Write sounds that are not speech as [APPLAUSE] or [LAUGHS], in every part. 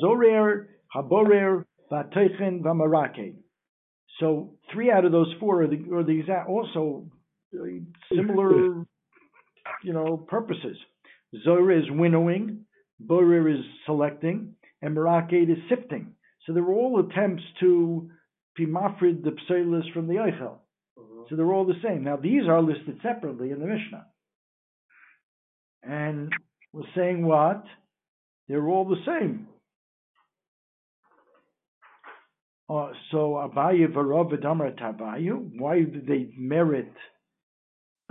Zorer, Haborer, Vatoichen, Vamarake. So three out of those four are the, are the exact, also uh, similar, [LAUGHS] you know, purposes. Zorer is winnowing, Borer is selecting, and Marake is sifting. So they were all attempts to pimafrid the pselis from the Eichel. Mhm. So they're all the same. Now these are listed separately in the Mishnah. And we're saying what? They're all the same. Uh, so Abaye Varav V'Damar Tabayu, why did they merit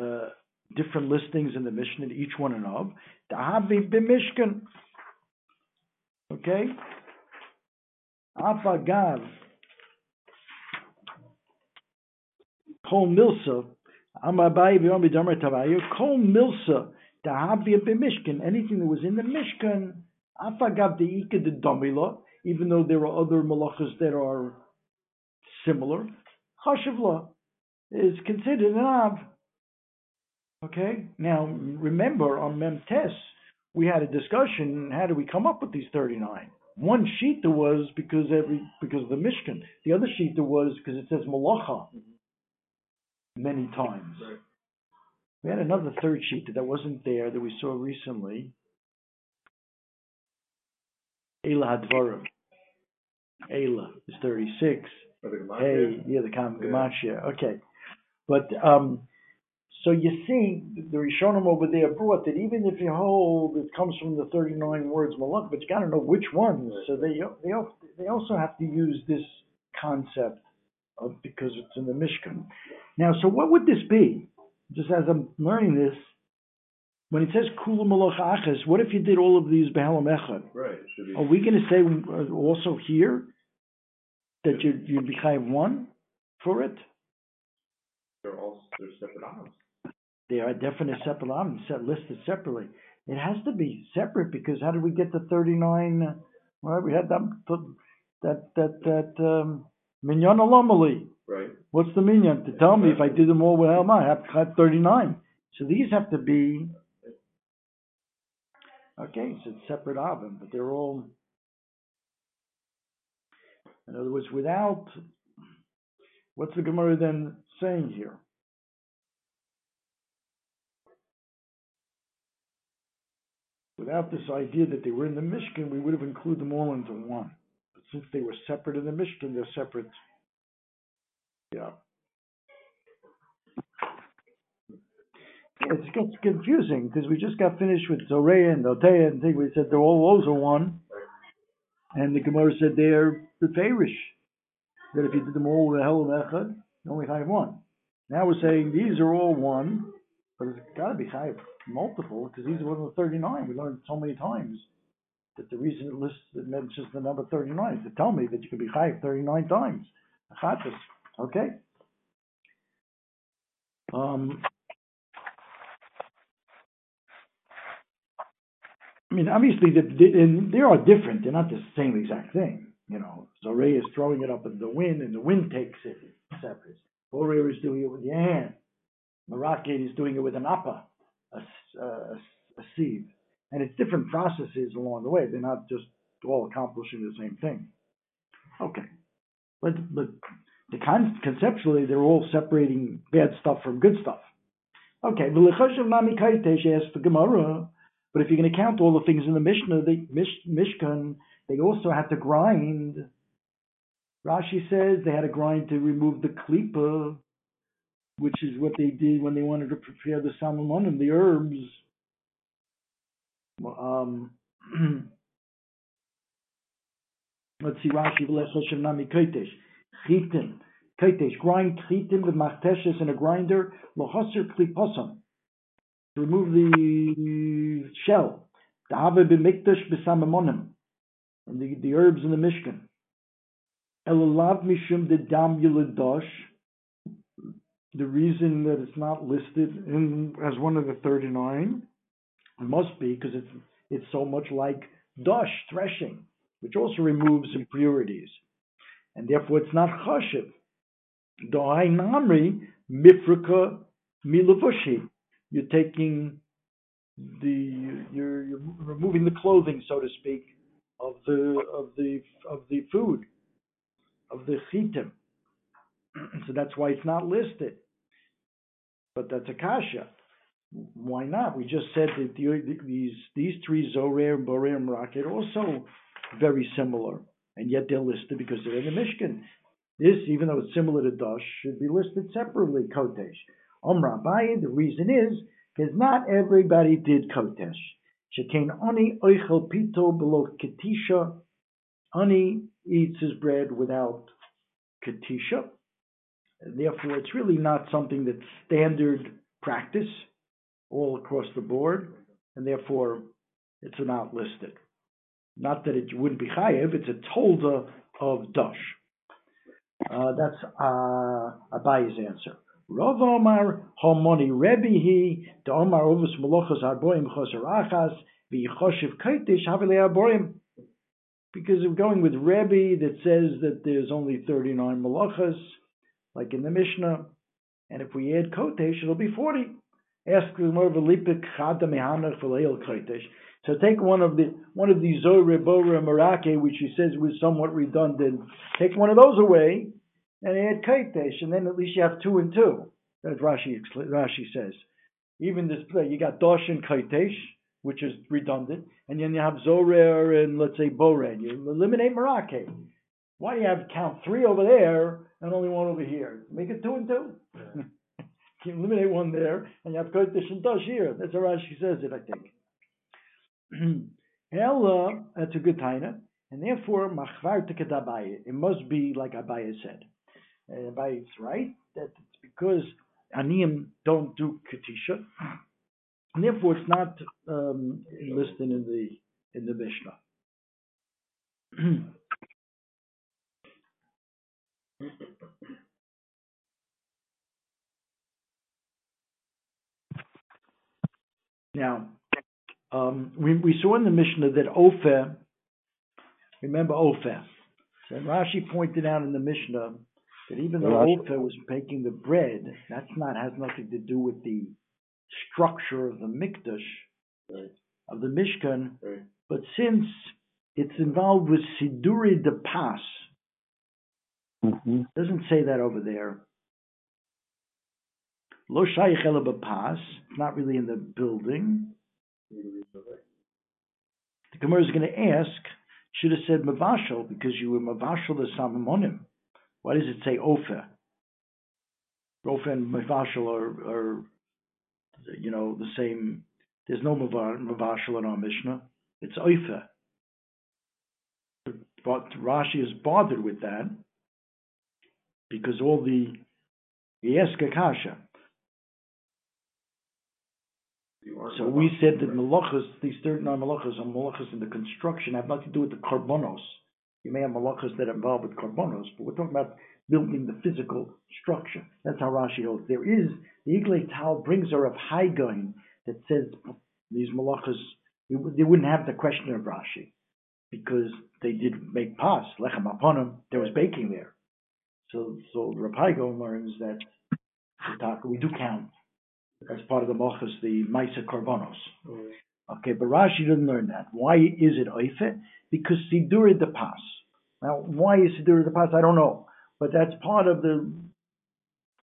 uh, different listings in the Mishnah, each one and of? Dahavi b'Mishkan. Okay? Afagav. Kol Milsa. Am Abaye V'Damar V'Damar Tabayu. Kol Milsa. Dahavi b'Mishkan. Anything that was in the Mishkan. Afagav de'ika de. Even though there are other malachas that are similar. Chashivla is considered an Av. Okay? Now, remember on Memtes, we had a discussion, how do we come up with these 39? One sheet there was because every because of the Mishkan. The other sheet there was because it says Malacha many times. Right. We had another third sheet that wasn't there that we saw recently. Ela Hadvarim. Ela is 36. Or the Hey, yeah, the Kam Yeah. Gematria. Okay. But um, so you see, the Rishonim over there brought that even if you hold it comes from the 39 words malach, but you got to know which ones. So they they they also have to use this concept of because it's in the Mishkan. Now, so what would this be? Just as I'm learning this, when it says kula malach achas, what if you did all of these behalam echad? Right, be. Are we going to say uh, also here that you you'd be chayiv one for it? They're all, they're separate items. They are definite separate items set listed separately. It has to be separate because how did we get to thirty nine? Well, we had that that that that um, minyan alamali. Right. What's the minyan? To tell me if I did them all with Helma, I have to have thirty nine. So these have to be okay. So it's separate oven, but they're all. In other words, without what's the Gemara then saying here? Without this idea that they were in the Mishkan, we would have included them all into one. But since they were separate in the Mishkan, they're separate. Yeah. It gets confusing because we just got finished with Zoreya and Oteya and thing. We said they're all those are one, and the Gemara said they are the Farish. That if you did them all with Hel and Echad, you only have one. Now we're saying these are all one, but it's got to be chayiv multiple because these are one of the 39. We learned so many times that the reason it lists it mentions the number 39 is to tell me that you can be chayiv 39 times. Okay. Um, I mean, obviously, the, the, and they are different. They're not the same exact thing. You know, Zoreh is throwing it up in the wind, and the wind takes it. Separate. Borer is doing it with your hand. Marakate is doing it with an appa, a sieve. And it's different processes along the way. They're not just all accomplishing the same thing. Okay. But, but the con- conceptually, they're all separating bad stuff from good stuff. Okay. Asks the Gemara, but if you're going to count all the things in the Mishnah, the Mish, Mishkan, they also had to grind. Rashi says they had to grind to remove the klipa, which is what they did when they wanted to prepare the salmonim, the herbs. Um, [CLEARS THROAT] let's see, Rashi, v'lechashav nami kaitesh. Chitin, kaitesh, grind chitin with machteshes in a grinder, lochaser klipasam to remove the shell. The b'mikdash and the, the herbs in the Mishkan. Elalav mishum de dam. The reason that it's not listed in as one of the thirty-nine must be because it's it's so much like dosh threshing, which also removes impurities, and therefore it's not chashiv. Dohai namri mifrika milavushi you're taking the you're, you're removing the clothing, so to speak, of the of the of the food of the chitim. [CLEARS THROAT] so that's why it's not listed. But that's a kasha. Why not? We just said that the, these these three Zorer, Borer, and are also very similar, and yet they're listed because they're in the Mishkan. This, even though it's similar to Dosh, should be listed separately, Kotesh. Omra Abaye, the reason is because not everybody did Kotesh. Shekain Ani Oichel Pito below Ketisha. Ani eats his bread without Ketisha. Therefore, it's really not something that's standard practice all across the board, and therefore it's not listed. Not that it wouldn't be chayev, it's a tolda of dash. Uh, that's uh, Abaye's answer. Rav Omar Homoni the Omar Arboim Kaitish Arboim. Because we're going with Rebbe that says that there's only 39 Melochas, like in the Mishnah, and if we add Kotesh, it'll be 40. Ask more of Kotesh. So take one of the one of these Zorah, Bora, Merake, which he says was somewhat redundant. Take one of those away and add Kaitesh, and then at least you have two and two. That's Rashi Rashi says. Even this you got Dosh and Kaitesh, which is redundant, and then you have Zorer and let's say Boren. You eliminate Merake. Why do you have count three over there and only one over here? Make it two and two. Yeah. [LAUGHS] you eliminate one there, and you have Kaitesh and Dosh here. That's how Rashi says it, I think. [CLEARS THROAT] Ella, that's a good taina, and therefore machvar It must be like Abaye said. Uh, is right? That it's because aniyim don't do katisha, and therefore it's not um, listed in the in the Mishnah. [CLEARS THROAT] now, um, we, we saw in the Mishnah that Ofer, remember Ofer, and Rashi pointed out in the Mishnah that even though Ofer was baking the bread, that's not has nothing to do with the structure of the mikdash Right. of the Mishkan, Right. but since it's involved with Siduri de Pas, Mm-hmm. doesn't say that over there. Lo Shaykh Ela Pas, it's not really in the building. The Gemara is going to ask, should have said Mavashal because you were Mavashal the Samamonim. Why does it say Ofer? Ofer and Mavashal are, are, you know, the same. There's no Mavashal in our Mishnah. It's Ofer. But Rashi is bothered with that because all the Yeska Kasha. So we said that malachas, these 39 malachas are malachas in the construction, have nothing to do with the carbonos. You may have malachas that are involved with carbonos, but we're talking about building the physical structure. That's how Rashi holds. There is, the Igle Tal brings her of Hai Gaon that says these malachas, they wouldn't have the question of Rashi because they did make pas, lechem aponim, there was baking there. So, so Hai Gaon learns that we do count as part of the mochas, the Maisa Karbonos. Mm. Okay, but Rashi didn't learn that. Why is it Oife? Because Sidura de Pas. Now, why is Sidura de Pas? I don't know. But that's part of the.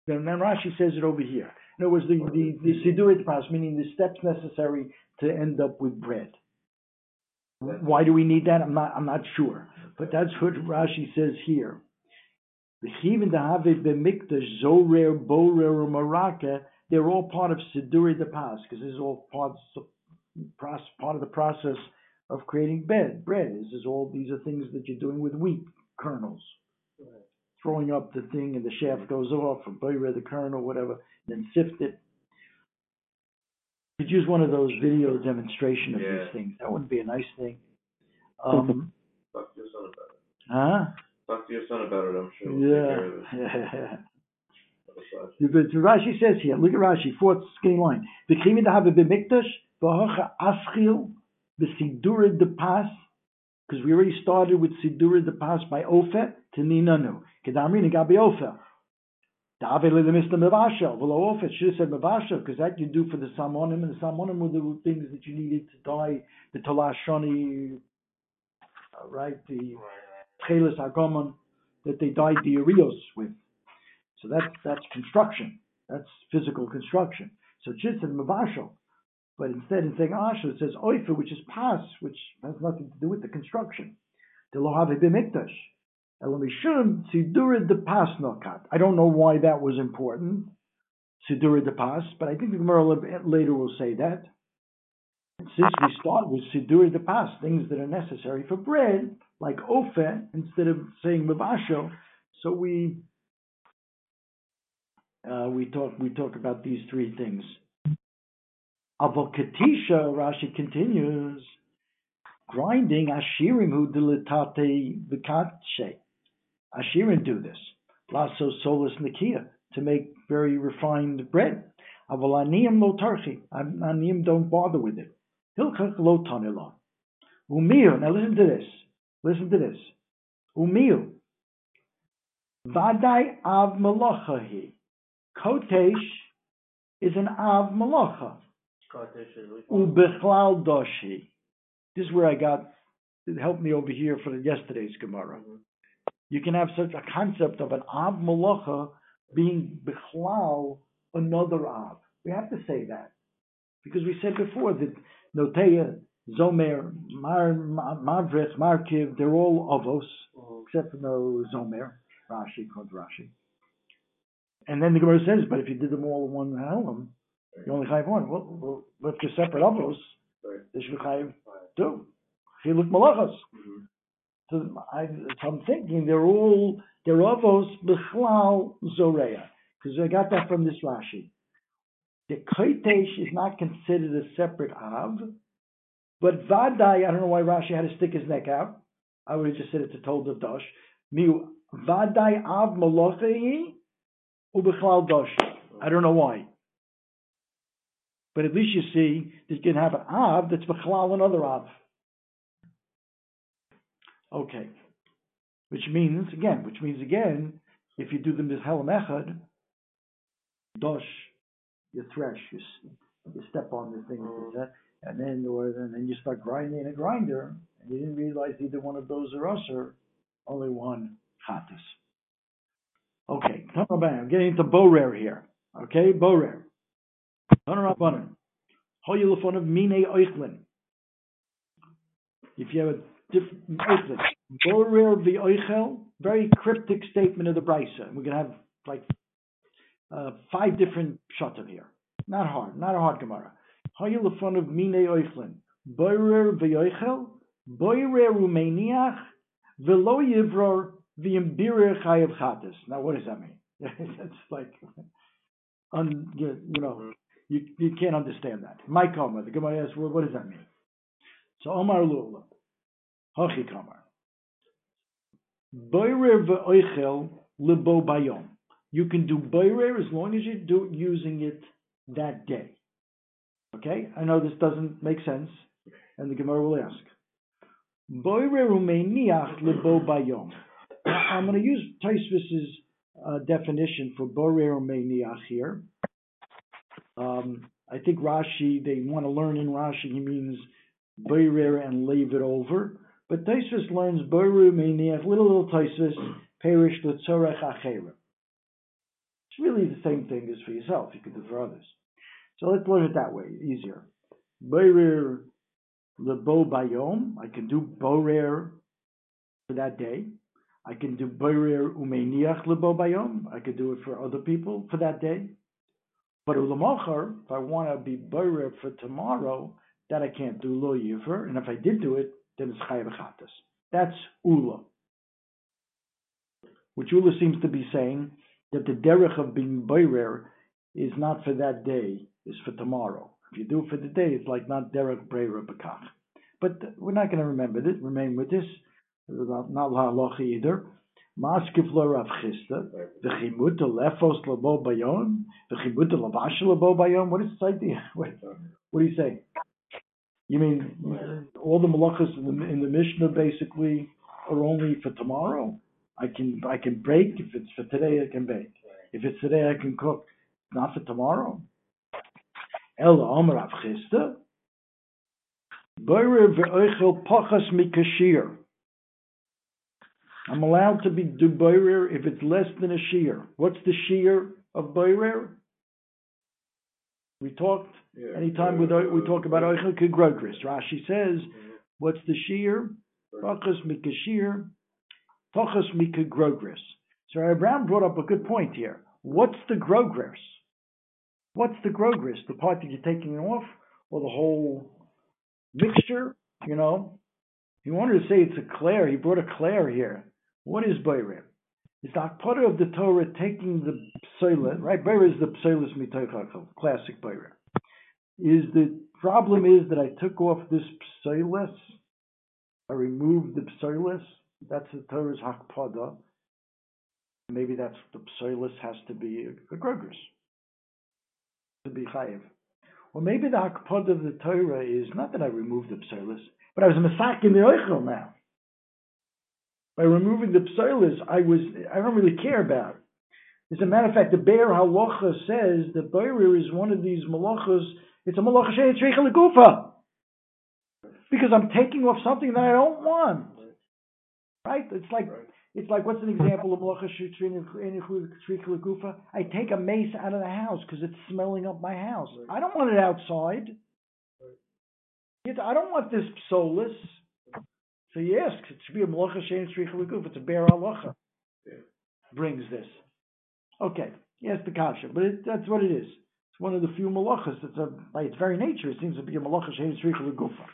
Then then Rashi says it over here. In other words, the, the, the Sidura Pas, meaning the steps necessary to end up with bread. Why do we need that? I'm not, I'm not sure. But that's what Rashi says here. The they're all part of Siduri de Pas, because this is all part, part of the process of creating bread. Bread. This is all, these are things that you're doing with wheat kernels. Throwing up the thing and the shaft goes off, or bury the kernel, whatever, then sift it. Could use one of those video demonstration of Yeah. these things. That wouldn't be a nice thing. Um, Talk to your son about it. huh? Talk to your son about it, I'm sure. We'll take care of it. Yeah. [LAUGHS] [LAUGHS] Other side. The Rashi says here, look at Rashi, fourth skinny line. V'chimi dahave b'mikdash, v'hocha aschil, v'sidura de pas, because we already started with sidura de pas by ofer, teninanu. Kedamri negabi ofer. Dave le mista mevashel, v'lo ofer, should have said mevashel, because that you do for the salmonim, and the salmonim were the things that you needed to die the talashoni right? The Chelis Agomon that they died the Arios with. So that's that's construction. That's physical construction. So Chitz and Mavashal. But instead, in saying Asher, it says Oifa, which is pas, which has nothing to do with the construction. I don't know why that was important, Sidura de Pas, but I think the Gemara later will say that. Since we start with Sidura de Pas, things that are necessary for bread, like Ofe, instead of saying Mavasho, so we uh, we talk we talk about these three things. Avokatisha, Rashi continues, grinding ashirim hu dilatate v'katshe. Ashirim do this. Lasso solus nikia, to make very refined bread. Avalaniim lo tarchi. Aniyim don't bother with it. Hilchach lo tanila. Umil, now listen to this. Listen to this. Umil. Vadai av malachahi. Kotesh is an av malacha. Ubechlal doshi. This is where I got, it helped me over here for yesterday's Gemara. You can have such a concept of an av malacha being bechlal another av. We have to say that. Because we said before that Noteya, Zomer, Mar, Mavrech, Markiv, they're all avos, except for no Zomer, Rashi, called Rashi. And then the Gemara says, but if you did them all in one Halom, you only have one. Well, well, if you're separate avos, they should chayiv two. Chiluk malachas. So, I, so I'm thinking they're all they're avos b'chlal zoreya because I got that from this Rashi. The koitesh is not considered a separate av, but vadai. I don't know why Rashi had to stick his neck out. I would have just said it's a told of dosh. Miu vadai av malachi ubechlal dosh. I don't know why. But at least you see that you can have an Av that's Bechlal another Av. Okay. Which means, again, which means again, if you do the Mizhelam Echad, Dosh, you thresh, you, you step on the thing, and then or and then you start grinding in a grinder, and you didn't realize either one of those are usher, only one Chatas. Okay, I'm getting into Borer here. Okay, Borer. If you have a different oichlin, Borer v'oichel, very cryptic statement of the Brisa. We're going to have like uh, five different shatim here. Not hard, not a hard Gemara. Hoyel of mine oichlin. Borer v'oichel, borer umeniach, v'lo yivror v'imbirer chayav chatas. Now what does that mean? [LAUGHS] That's like, un, you know, you, you can't understand that. My kama, the Gemara asks, well, what does that mean? So Omar Lula, Hachi Kamar. Boirer ve'oichel lebo bayom. You can do boirer as long as you do using it that day. Okay? I know this doesn't make sense, and the Gemara will ask. Boirer umeiniach lebo bayom. I'm going to use Taisvis's uh, definition for boirer umeiniach here. Um, I think Rashi, they want to learn in Rashi, he means Boirer and leave it over. But Taisus learns Boiru Meiniach, little little Taisus, Perish. It's really the same thing as for yourself, you could do for others. So let's learn it that way, easier. Boirer Lebo Bayom, I can do Borer for that day. I can do Boirer Umeiniach Lebo Bayom, I could do it for other people for that day. But ulamachar, if I want to be borer for tomorrow, that I can't do lo yiver, and if I did do it, then it's chayav chatas. That's ula. Which ula seems to be saying that the derech of being borer is not for that day, is for tomorrow. If you do it for the day, it's like not derech breira bekach. But we're not going to remember this. Remain with this. Not, not halacha either. Maskif lo Rav Chisda, v'chimuta lefos labo bayon, v'chimuta lavash labo bayon. What is this idea? What, what do you say? You mean all the malachas in the, in the Mishnah basically are only for tomorrow? I can I can bake if it's for today. I can bake. If it's today, I can cook. Not for tomorrow. Ella Omer Rav Chisda. Boirer ve'oichel pachas mikashir. I'm allowed to be do boirer if it's less than a shear. What's the shear of boirer? We talked, Yeah. anytime we, we talk about oichel kegrogris, Rashi says, Mhm. what's the shear? Tachas mikashir, tachas mikagrogris. So Rabbi Brown brought up a good point here. What's the grogris? What's the grogris? The part that you're taking off, or the whole mixture? You know, he wanted to say it's a clare. He brought a clare here. What is bayrim? It's the akpada of the Torah taking the psoila, right? Bayrim is the psoilis mitochachel, classic bayrim. Is the problem is that I took off this psoilis, I removed the psoilis. That's the Torah's hakpada. Maybe that's the psoilis has to be a, a to be chayiv. Or maybe the hakpada of the Torah is not that I removed the psoilis, but I was masak in the oichel now. By removing the psoilis, I was I don't really care about. it. As a matter of fact, the Biur Halacha says that Boirer is one of these malachas. It's a malacha she'et gufa because I'm taking off something that I don't want. Right? It's like it's like what's an example of malacha she'et gufa? I take a mace out of the house because it's smelling up my house. I don't want it outside. I don't want this psolis. So yes, it should be a malacha she'en tzricha l'guf. It's a biur halacha. Brings this. Okay, yes, the kasha, but it, that's what it is. It's one of the few malachas that's a, by its very nature, it seems to be a malacha she'en tzricha l'gufa.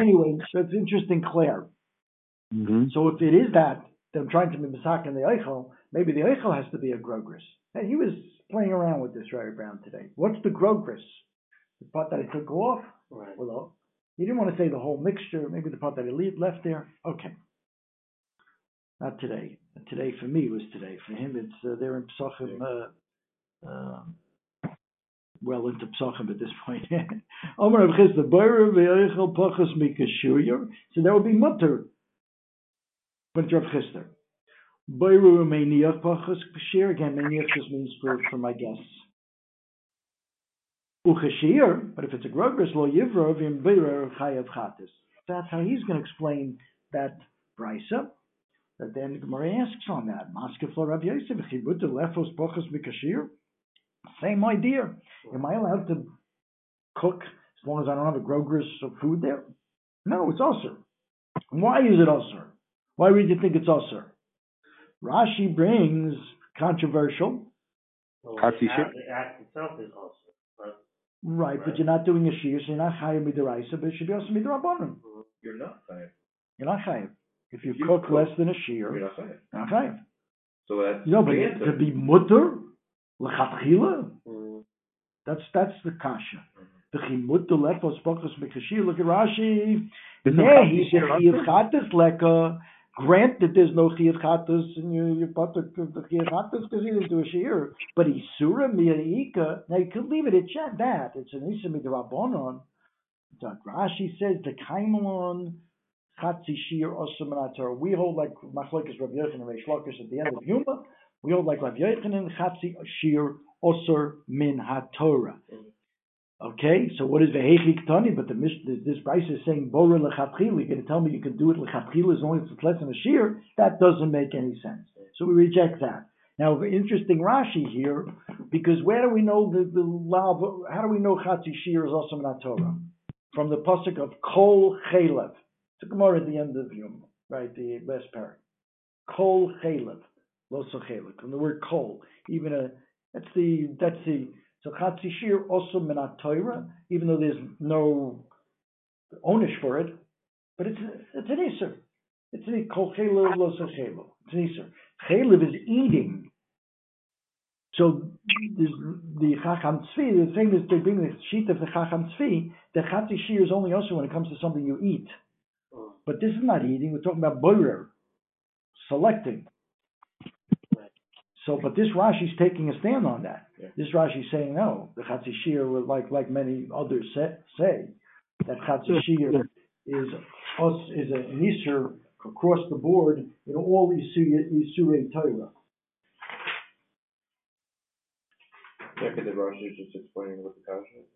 Anyway, so it's interesting, Claire. Mm-hmm. So if it is that, that I'm trying to be misak in the eichel, maybe the eichel has to be a grogris. And he was playing around with this, Ray Brown, today. What's the grogris? The part that I took off? Right. Well, he didn't want to say the whole mixture, maybe the part that he le- left there. Okay. Not today. Today for me was today. For him, it's uh, they're in Psachim, uh, um, well into Psachim at this point. [LAUGHS] Omer Rav Chisda, Boyer ve'eichel pachas. So that would be mutter. But Rav Chisda. Boyer meiniach pachas kashir. Again, meiniach just means for, for my guests. Uchashir, but if it's a grogris lo yivrov in beira chayav chatis. That's how he's going to explain that brisa. That then Gemara asks on that. Maskefla Rav Yosef chibuta lefos pochas mikashir. Same idea. Am I allowed to cook as long as I don't have a grogris of food there? No, it's usher. Why is it usher? Why would you think it's usher? Rashi brings controversial. Well, the act, the act itself is also, but Right, but you're not doing a shir, so you're not chayav midiraisa, but it should be also midirabbanon. You're not saying. You're not chayav. If you If you cook cook- less than a You're not saying. you're not chayav. So that's No, but it- answer. to be mutter, lechatchila, Mhm. that's, that's the kasha. The chimut the lefos pachas mikashir, look at Rashi. Isn't Nehi Chatzi shir shechiyav chatas leka, grant that there's no chiyav chatas, and you, you put the, the chiyav chatas because he didn't do a shir, but isura miyaika, now you could leave it at that, it's an isa midrabanon. Rashi says the kaimalon chatzi shir osam minator. We hold like machlokes Rav Yochanan and Reish Lakish at the end of Yuma. We hold like Rav Yochanan chatzi shir osir min haTorah. Okay, so what is vehechi ktani? But the this, Bryce is saying bora lechatchila. You're going to tell me you can do it lechatchila as long as it's less than a shear? That doesn't make any sense. So we reject that. Now, interesting Rashi here, because where do we know the, the lav? How do we know chatzi shir is also min Torah? From the pasuk of kol chalev. It's a Gemara at the end of Yom, right? The last parak. Kol chalev, lo so chalev. From the word kol, even a that's the that's the so chatzi shir also min Torah, even though there's no onish for it, but it's it's an iser. It's a kol chalev lo. It's an iser. Chalev is eating. So the Chacham Tzvi, the thing is they bring the sheet of the Chacham Tzvi, the Chatzi Shir is only also when it comes to something you eat. uh, But this is not eating, we're talking about boirer, selecting. So, but this Rashi's taking a stand on that. Yeah. This Rashi's saying no. The Chatzi Shir, would like like many others say, say that Chatzi Shir is us is a, an Isur across the board in all Isur Isurei Torah. Yeah, because the Rashi is just explaining what the kasha is.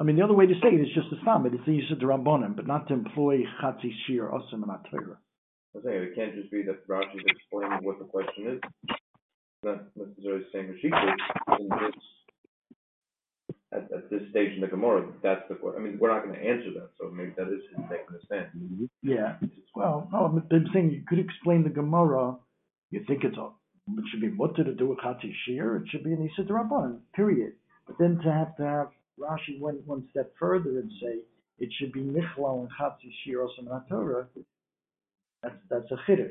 I mean, the other way to say it is just to stop. It's the use of the Rabbanim, but not to employ Chatzi Shir, Osam, and Atayra. I'm saying it can't just be that Rashi's explaining what the question is. Not necessarily saying Rashika in this at, at this stage in the Gemara. That's the question. I mean, we're not going to answer that, so maybe that is his taking a stand. Mhm. Yeah. Well, no, I'm saying you could explain the Gemara. You think it's a, it should be mutter to do with Chatzi Shir. It should be an Issa Rabbanim, period. But then to have to have Rashi went one step further and say it should be Michlal and Chatzi Shir and Torah. That's that's a chiddush.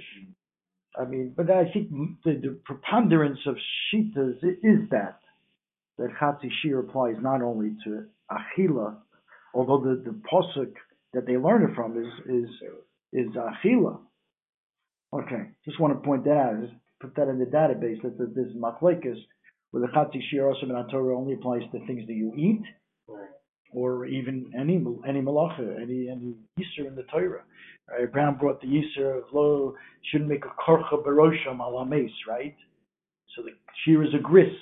I mean, but I think the, the preponderance of shitas is that that Chatzi Shir applies not only to Achila, although the the posuk that they learn it from is is is Achila. Okay, just want to point that out. Just put that in the database that that this machlekes where the Chatzi Shir Osam and Torah only applies to things that you eat Right. Or even any any malacha, any any Yisr in the Torah. Right? Brown brought the Yisr of lo shouldn't make a korcha barosham ala mace, right? So the shear is a gris.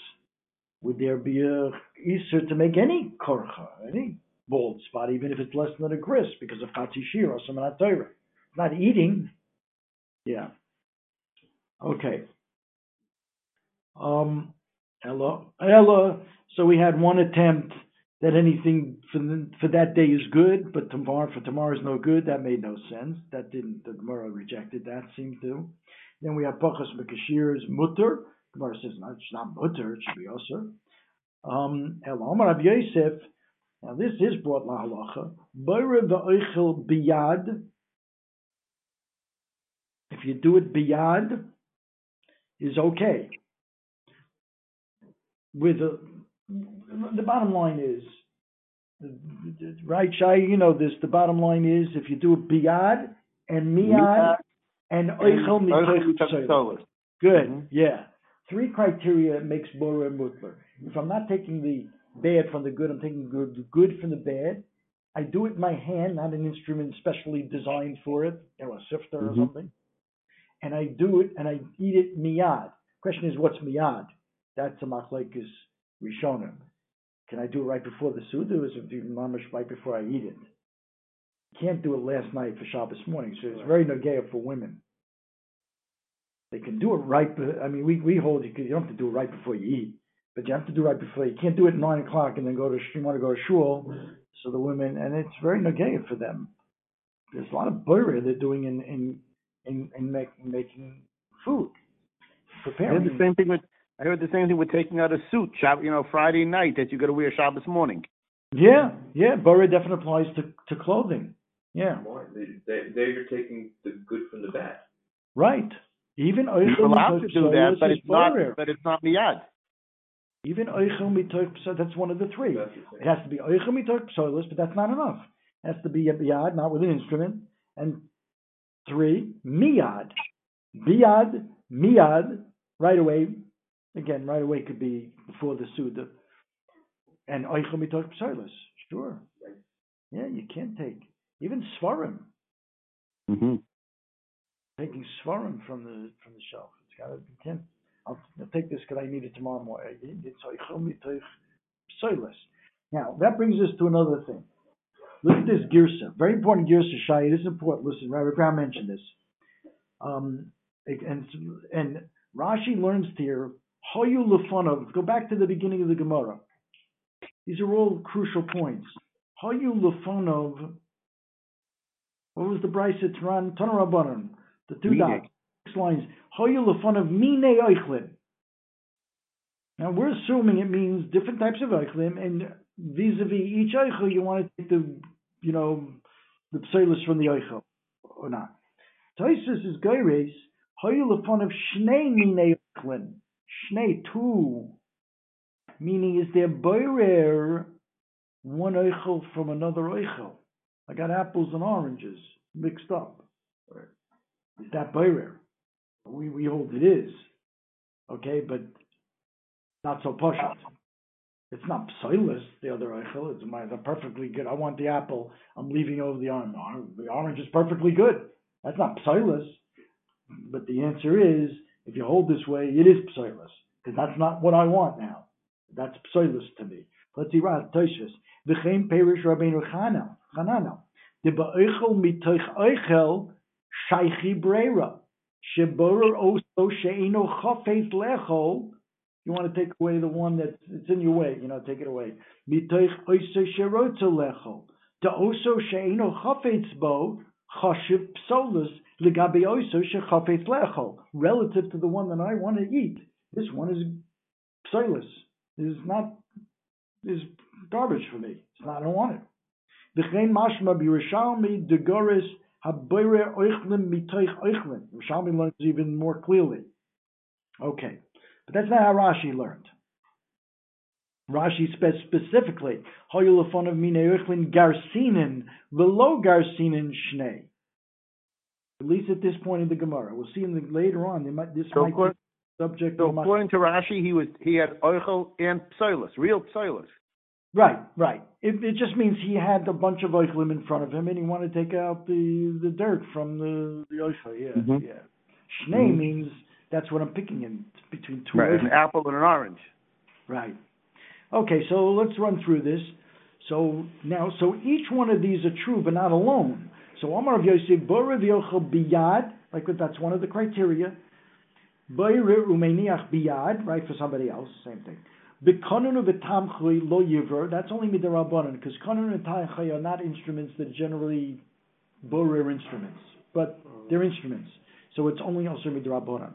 Would there be a Yisr to make any korcha, any bald spot, even if it's less than a gris, because of chatzi shir or some Torah? Not eating. Yeah. Okay. Um, Ella, Ella. So we had one attempt that anything for the, for that day is good, but tomorrow for tomorrow is no good. That made no sense. That didn't. The Gemara rejected that. Seemed to. Then we have Pachas Mekashir is mutter. Gemara says no, it's not mutter. It should be osir. Um, El Omar Rabbi Yosef. Now this is brought la halacha. Boire v'oichel biyad. If you do it biyad, is okay. With a, the bottom line is, right, Shai? You know this. The bottom line is, if you do it biyad and miyad and oichel mitoich. Good, Mhm. yeah. Three criteria makes Bora and Mutler. If I'm not taking the bad from the good, I'm taking good, the good from the bad. I do it in my hand, not an instrument specially designed for it, you know, a sifter or Mhm. something. And I do it and I eat it miyad. Question is, what's miyad? That's a machlekes rishonim. Can I do it right before the suda, or is it mamish right before I eat it? Can't do it last night for Shabbos morning, so it's very nagaya for women. They can do it right. I mean, we, we hold you. You don't have to do it right before you eat, but you have to do it right before. You can't do it at nine o'clock and then go to. You want to go to shul, so the women and it's very nagaya for them. There's a lot of butter they're doing in in in, in make, making food, preparing. the same thing with I heard the same thing with taking out a suit, Shab- you know, Friday night that you got to wear Shabbos morning. Yeah, yeah. Butter definitely applies to to clothing. Yeah, Why? They, they, they are taking the good from the bad. right. Even You're allowed to mitoch do that, but is it's not. But it's not miyad. Even oichel mitoch psolos, that's one of the three. It has to be oichel mitoch psolos, but that's not enough. It has to be a biyad, not with an instrument. And three, miyad. Biyad, miyad, right away. Again, right away could be before the Suda. And oichel mitoch psolos, sure. Yeah, you can't take. Even svarim, Mm-hmm. taking svarim from the from the shelf. It's gotta be can't. I'll, I'll take this because I need it tomorrow morning. It's oichel mitoch. Now that brings us to another thing. Look at this girsa. Very important girsa, Shai. It is important. Listen, Rabbi Brown mentioned this. Um, and and Rashi learns here. Hoyu lefanov. Go back to the beginning of the Gemara. These are all crucial points. Hoyu lefanov. What was the Bryce Ran Tanarabanan? The two dots, six lines. Hoyu lefanov mine oichlin. Now we're assuming it means different types of oichlim, and vis-a-vis each oichel, you want to take the, you know, the psalus from the oichel, or not. Toisus is goyres, hoyu lefon of shnei mine oichlin. Shnei, two. Meaning, is there boirer one oichel from another oichel? I got apples and oranges mixed up. Is that boirer? We, we hold it is. Okay, but not so poshut. It's not psilus, the other eichel. It's my, they're perfectly good. I want the apple. I'm leaving over the orange. The orange is perfectly good. That's not psilus. But the answer is, if you hold this way, it is psilus. Because that's not what I want now. That's psilus to me. Let's see, right, Toshvis. V'chein perish Rabbeinu Chananel. The ba'oichel mitoich oichel shaychi breira. Sheboror oso she'ino chafetz lechol. You want to take away the one that's it's in your way, you know, take it away. Mitoich oso sherotzo lechol. The oso she'ino chafetz bo chashiv psolus Relative to the one that I want to eat, this one is psolus. Is not is garbage for me. It's not, I don't want it. V'chein mashma b'Yerushalmi degoris haboire oichlim mitoich oichlim. Yerushalmi learns even more clearly. Okay, but that's not how Rashi learned. Rashi says specifically, hoyulafon of mine oichlin garsinin velo garsinin shnei. At least at this point in the Gemara, we'll see in the later on. They might, this So might according, be subject. so my- according to Rashi, he was he had oichel and psoilus, real psoilus. Right, right. It, it just means he had a bunch of oichlim in front of him, and he wanted to take out the, the dirt from the the oichel. Yeah, Mhm. yeah. Shnei Mhm. means that's what I'm picking in between two. Right, an apple and an orange. Right. Okay, so let's run through this. So now, so each one of these are true, but not alone. So Omar of Yosef, Bora v'yochel biyad, like that's one of the criteria. Boire umeniach biyad, right, for somebody else, same thing. B'konunu v'tamchui lo yivro, that's only midrabanan, because konunu and tamchui are not instruments that generally borer instruments, but they're instruments. So it's only also midrabanan.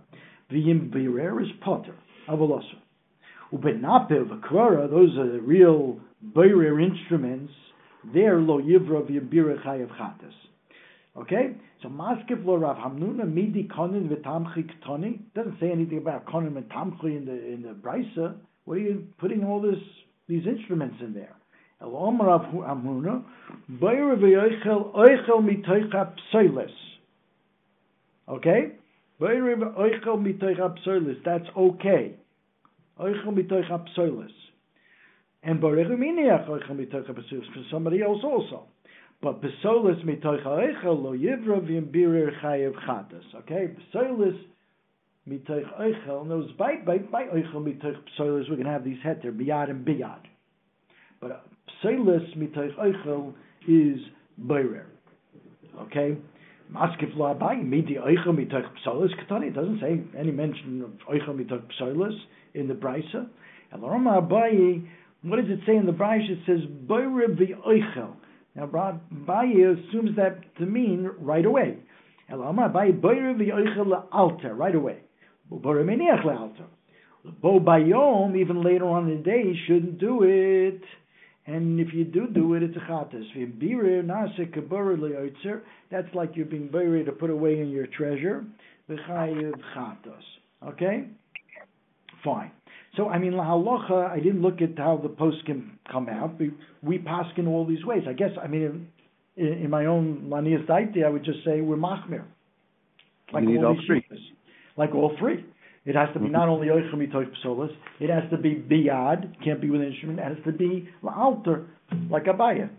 V'yim birer is potter, avolosa. Ubenape v'kvara, those are the real borer instruments, they're lo yivro v'yibira chayav chatas. Okay, so maskif lo Rav Hamnuna midi konin v'tamchi ktoni doesn't say anything about konin and in the in the brisa. What are you putting all this these instruments in there? El Omer Rav Hamnuna bayre v'yoichel oichel mitoicha psoiles. Okay, bayre v'oichel mitoicha psoiles. That's okay. Oichel mitoicha psoiles. And barech miniach oichel mitoicha psoiles for somebody else also. But besolis mitoich ha'eichel lo yivra v'imbirir chayev chatas. Okay, besolis mitoich eichel. Knows by by by eichel mitoich besolis we can have these heter biyad and biyad. But besolis mitoich eichel is beirer. Okay. Maskif lo abai midi eichel mitoich besolis katani. It doesn't say any mention of eichel mitoich besolis in the brisa. And Rama Abayi, what does it say in the brisa? It says beirer v'eichel. Now, Baye assumes that to mean right away. Right away. Bo bayom even later on in the day shouldn't do it. And if you do do it, it's a chatas. That's like you're being buried to put away in your treasure. Okay, fine. So, I mean, lahalacha, I didn't look at how the post can come out. We, we pass in all these ways. I guess, I mean, in, in my own manias daiti, I would just say we're machmir. Like all all three. Like all three. It has to be not only oichem mitoich psolas, it has to be biyad, can't be with an instrument, it has to be alter, like abaya.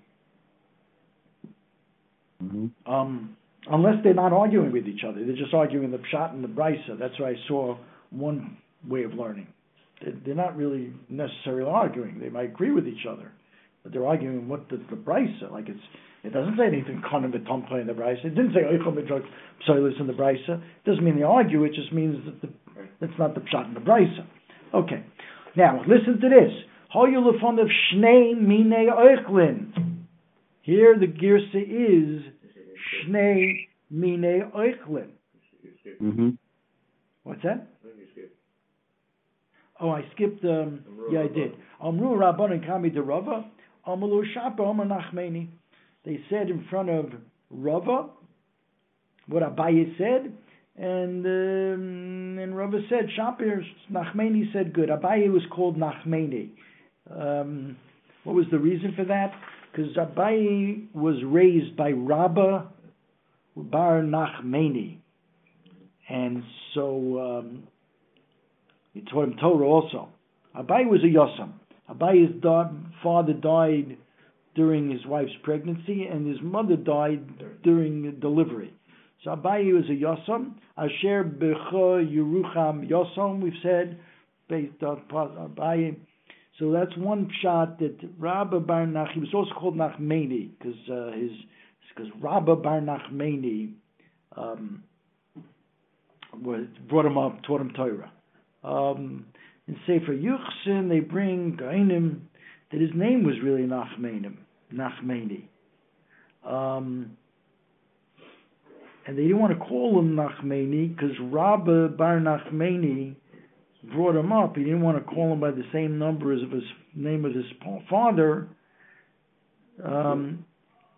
Mm-hmm. Um, unless they're not arguing with each other, they're just arguing the pshat and the brisa. That's why I saw one way of learning. They're, not really necessarily arguing. They might agree with each other, but they're arguing what the, the brisa. Like it's, it doesn't say anything konim v'tomcha in the brisa. It didn't say oichom psoilus in the brisa. It doesn't mean they argue. It just means that the, that's not the pshat in the brisa. Okay, now listen to this. Hoyulafon of shnei mine oichlin. Here the girsa is shnei mine oichlin. Mm-hmm. What's that? Oh, I skipped. Um, yeah, I did. Amru Rabbanan Kami de Rava. Amalu Shapa Omer Nachmeni. They said in front of Rava what Abaye said, and um, and Rava said Shapir Nachmeni said good. Abaye was called Nachmeni. Um, what was the reason for that? Because Abaye was raised by Rabba Bar Nachmeni, and so. Um, he taught him Torah also. Abai was a Yosam. Abai's da- father died during his wife's pregnancy, and his mother died during delivery. So Abai was a Yosam. Asher Becha Yerucham Yosam, we've said, based on Abai. So that's one shot that Rabba Bar Nach, he was also called Nachmani, because uh, his, because Rabba Bar Nachmani um, was, brought him up, taught him Torah. Um, in Sefer Yuchsin, they bring Gainim, that his name was really Nachmanim, Nachmani. Um, and they didn't want to call him Nachmani because Rabba Bar Nachmani brought him up. He didn't want to call him by the same number as of his name of his father,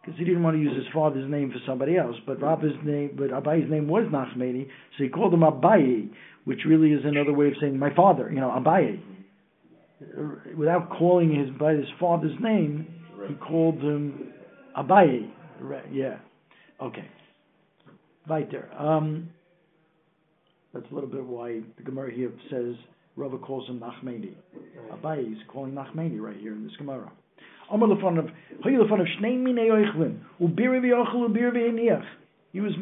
because he didn't want to use his father's name for somebody else. But Rabba's name, but Abayi's name was Nachmani, so he called him Abayi, which really is another way of saying my father. You know, Abayi. Without calling his by his father's name, he called him Abayi. Yeah. Okay. Weiter. Um, that's a little bit why the Gemara here says Rava calls him Nachmani. Abayi is calling Nachmani right here in this Gemara. Amar lefon of Hoy lefon of Shnei Minei Oichlin Ubiri v'Yochel Ubiri v'Eniach. He was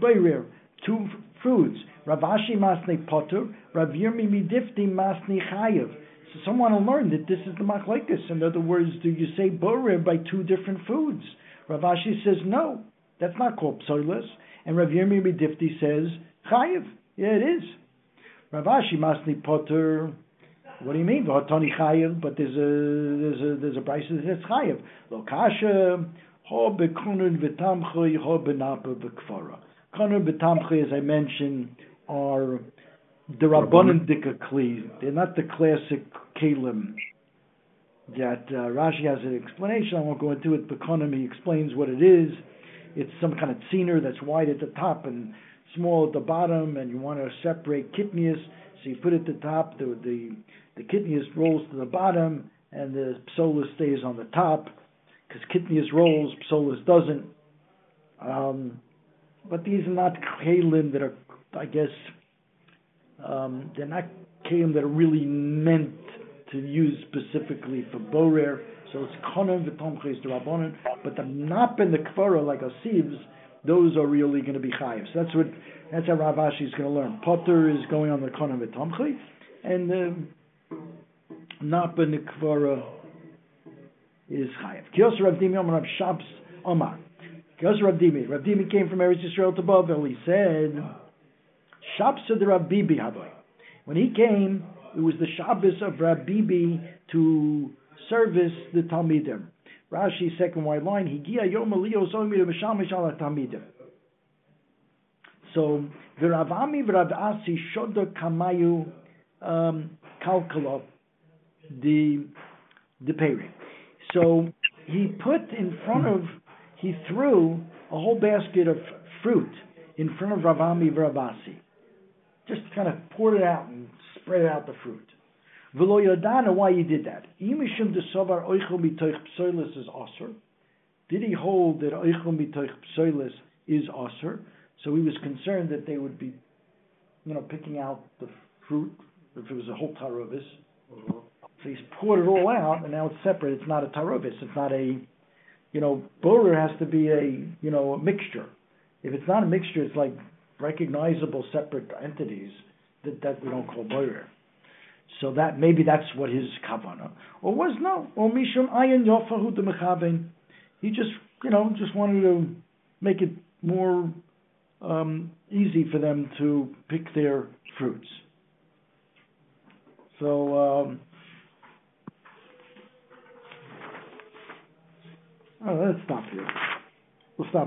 rare. Two foods. Rav Ashi Masnei Potter. Rav Yirmi Midifti Masnei Chayev. So someone will learn that this is the machlekes. In other words, do you say borer by two different foods? Rav Ashi says no. That's not called psoilus. And Rav Yirmi Midifti says chayev. Yeah, it is. Rav Ashi Masni Potter. What do you mean? Chayev, but there's a there's a there's a price that says chayev. Lo kasha ho bekunun v'tamchay ho benapa v'kfara. Kunun v'tamchay, as I mentioned, are the rabbanon dikakli. They're not the classic kalim. That uh, Rashi has an explanation. I won't go into it. Bekonim, he explains what it is. It's some kind of tzener that's wide at the top and small at the bottom, and you want to separate kitnius, so you put it at the top. The the kitnius rolls to the bottom, and the psolus stays on the top, because kitnius rolls, psolus doesn't. Um, but these are not kalim that are, I guess, um, they're not kalim that are really meant to use specifically for borer. So it's konim v'tomches to rabbonin, but the nap and the kvara like a sieves, those are really going to be chayiv. So that's what that's how Rav Ashi is going to learn. Potter is going on the konim v'tomches, and the nap and the kvara is chayiv. Kios Rav Dimi Omar Rav Shabs Omar. Kios Rav Dimi. Rav Dimi came from Eretz Yisrael to Bavel. He said, Shabs the Rav Bibi. When he came, it was the Shabbos of Rav to service the Talmidim. Rashi, second white line, Higia Yom Aliyah Zomi Mishamish ala Talmidim. So, V'Rav Ami V'Rav Asi Shoda Kamayu um, The the peri. So he put in front of, he threw a whole basket of fruit in front of Rav Ami V'Ravasi. Just kind of poured it out and spread out the fruit. V'lo why he did that. Imishim desovar oichel mitoich psoilis is osir. Did he hold that oichel mitoich psoilis is osir? So he was concerned that they would be, you know, picking out the fruit if it was a whole tarovis. Mhm. So he's poured it all out, and now it's separate. It's not a tarovis. It's not a, you know, borer has to be a, you know, a mixture. If it's not a mixture, it's like recognizable separate entities that, that we don't call borer. So that maybe that's what his kavana, or was no, or mishum ayin yofahu de. He just, you know, just wanted to make it more um, easy for them to pick their fruits. So, um, oh, let's stop here. We'll stop